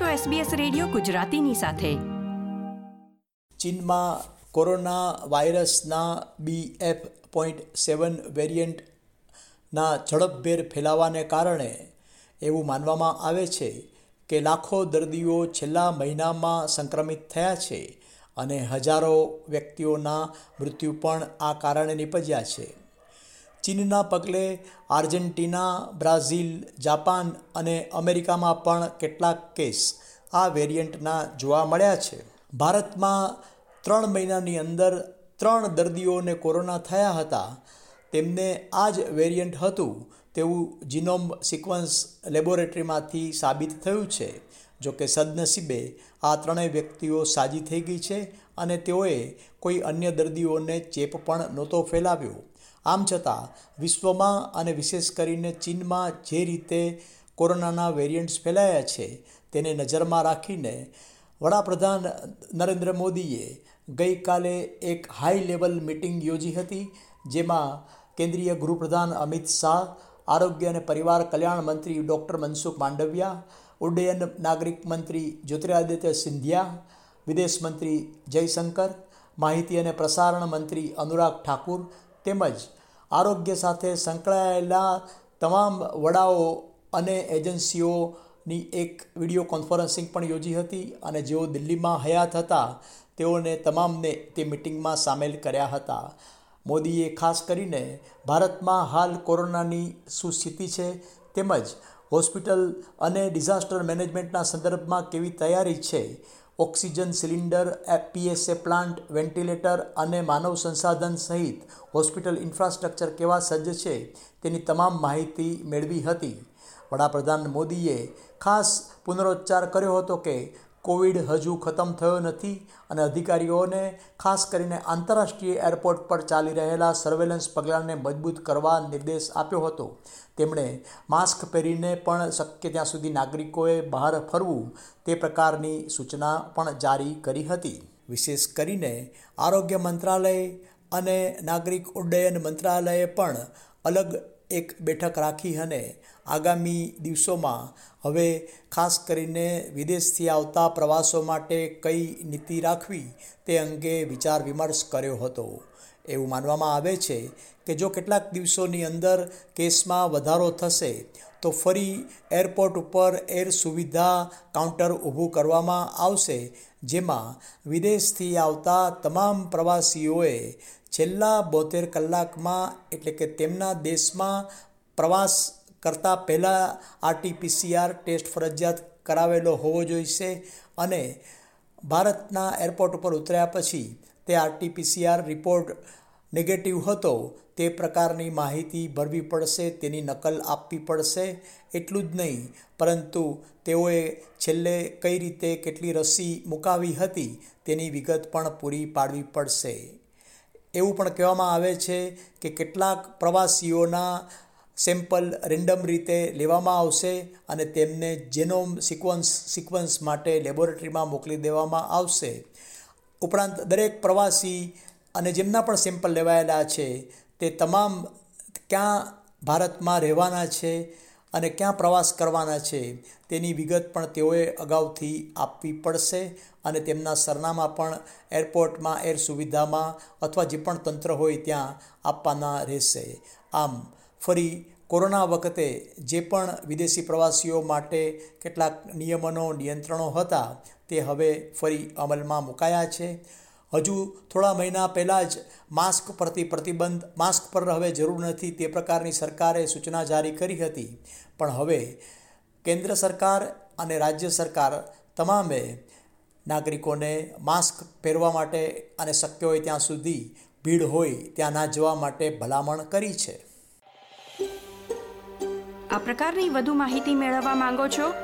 છો SBS radio ગુજરાતીની સાથે. ચીનમાં કોરોના વાયરસના બી એફ પોઈન્ટ સેવન વેરિયન્ટના ઝડપભેર ફેલાવાને કારણે એવું માનવામાં આવે છે કે લાખો દર્દીઓ છેલ્લા મહિનામાં સંક્રમિત થયા છે અને હજારો વ્યક્તિઓના મૃત્યુ પણ આ કારણે નિપજ્યા છે. ચીનના પગલે આર્જેન્ટિના, બ્રાઝિલ, જાપાન અને અમેરિકામાં પણ કેટલાક કેસ આ વેરિયન્ટના જોવા મળ્યા છે. ભારતમાં ત્રણ મહિનાની અંદર ત્રણ દર્દીઓને કોરોના થયા હતા. તેમને આ જ વેરિયન્ટ હતું તેવું જીનોમ સિક્વન્સ લેબોરેટરીમાંથી સાબિત થયું છે. જો કે સદનસીબે આ ત્રણેય વ્યક્તિઓ સાજી થઈ ગઈ છે અને તેઓએ કોઈ અન્ય દર્દીઓને ચેપ પણ નહોતો ફેલાવ્યો. આમ છતાં, વિશ્વમાં અને વિશેષ કરીને ચીનમાં જે રીતે કોરોનાના વેરિયન્ટ્સ ફેલાયા છે, તેને નજરમાં રાખીને વડાપ્રધાન નરેન્દ્ર મોદીએ ગઈકાલે એક હાઈ લેવલ મિટિંગ યોજી હતી, જેમાં કેન્દ્રીય ગૃહપ્રધાન અમિત શાહ, આરોગ્ય અને પરિવાર કલ્યાણ મંત્રી ડૉક્ટર મનસુખ માંડવિયા, ઉડ્ડયન નાગરિક મંત્રી જ્યોતિરાદિત્ય સિંધિયા, વિદેશ મંત્રી જયશંકર, માહિતી અને પ્રસારણ મંત્રી અનુરાગ ઠાકુર તેમજ આરોગ્ય સાથે સંકળાયેલા તમામ વડાઓ અને એજન્સીઓની એક વીડિયો કોન્ફરન્સિંગ પણ યોજી હતી અને જેઓ દિલ્હીમાં હયાત હતા, તેઓને તમામને તે મિટિંગમાં સામેલ કર્યા હતા. મોદીએ ખાસ કરીને ભારતમાં હાલ કોરોનાની શું સ્થિતિ છે, તેમજ હોસ્પિટલ અને ડિઝાસ્ટર મેનેજમેન્ટના સંદર્ભમાં કેવી તૈયારી છે ઓક્સિજન સિલિન્ડર એપીએસએ પ્લાન્ટ, વેન્ટિલેટર અને માનવ સંસાધન સહિત હોસ્પિટલ ઇન્ફ્રાસ્ટ્રક્ચર કેવા સજ્જ છે તેની તમામ માહિતી મેળવી હતી. વડાપ્રધાન મોદીએ ખાસ પુનરોચ્ચાર કર્યો હતો કે કોવિડ હજુ ખતમ થયો નથી અને અધિકારીઓને, ખાસ કરીને આંતરરાષ્ટ્રીય એરપોર્ટ પર ચાલી રહેલા સર્વેલન્સ પગલાંને મજબૂત કરવા નિર્દેશ આપ્યો હતો. તેમણે માસ્ક પહેરીને પણ શક્ય ત્યાં સુધી નાગરિકોએ બહાર ફરવું તે પ્રકારની સૂચના પણ જારી કરી હતી. વિશેષ કરીને આરોગ્ય મંત્રાલય અને નાગરિક ઉડ્ડયન મંત્રાલયે પણ અલગ એક બેઠક રાખી અને આગામી દિવસોમાં હવે ખાસ કરીને વિદેશથી આવતા પ્રવાસો માટે કઈ નીતિ રાખવી તે અંગે વિચાર વિમર્શ કર્યો હતો. એવું માનવામાં આવે છે કે જો કેટલાક દિવસોની અંદર કેસમાં વધારો થશે, તો ફરી એરપોર્ટ ઉપર એર સુવિધા કાઉન્ટર ઊભું કરવામાં આવશે, જેમાં વિદેશથી આવતા તમામ પ્રવાસીઓએ છેલ્લા બોતેર કલાકમાં, એટલે કે તેમના દેશમાં, પ્રવાસ કરતાં પહેલાં આરટીપીસીઆર ટેસ્ટ ફરજિયાત કરાવેલો હોવો જોઈશે અને ભારતના એરપોર્ટ ઉપર ઉતર્યા પછી તે આરટીપીસીઆર રિપોર્ટ નેગેટિવ હતો, તે પ્રકારની માહિતી ભરવી પડશે, તેની નકલ આપવી પડશે, એટલું જ નહીં, પરંતુ તેઓએ છેલ્લે કઈ રીતે કેટલી રસી મુકાવી હતી તેની વિગત પણ પૂરી પાડવી પડશે. એવું પણ કહેવામાં આવે છે કે કેટલાક પ્રવાસીઓના સેમ્પલ રેન્ડમ રીતે લેવામાં આવશે અને તેમને જેનોમ સિક્વન્સ સિક્વન્સ માટે લેબોરેટરીમાં મોકલી દેવામાં આવશે. ઉપરાંત દરેક પ્રવાસી અને જેમના પણ સેમ્પલ લેવાયેલા છે, તે તમામ ક્યાં ભારતમાં રહેવાના છે અને ક્યાં પ્રવાસ કરવાના છે, તેની વિગત પણ તેઓએ અગાઉથી આપવી પડશે અને તેમના સરનામા પણ એરપોર્ટમાં, એર સુવિધામાં અથવા જે પણ તંત્ર હોય ત્યાં આપવાના રહેશે. આમ, ફરી કોરોના વખતે જે પણ વિદેશી પ્રવાસીઓ માટે કેટલાક નિયમનો નિયંત્રણો હતા, તે હવે ફરી અમલમાં મુકાયા છે. હજુ થોડા મહિના પહેલાં જ માસ્ક પરથી પ્રતિબંધ, માસ્ક પર હવે જરૂર નથી તે પ્રકારની સરકારે સૂચના જારી કરી હતી. પણ હવે કેન્દ્ર સરકાર અને રાજ્ય સરકાર તમામે નાગરિકોને માસ્ક પહેરવા માટે અને શક્ય હોય ત્યાં સુધી ભીડ હોય ત્યાં ના જવા માટે ભલામણ કરી છે. આ પ્રકારની વધુ માહિતી મેળવવા માંગો છો?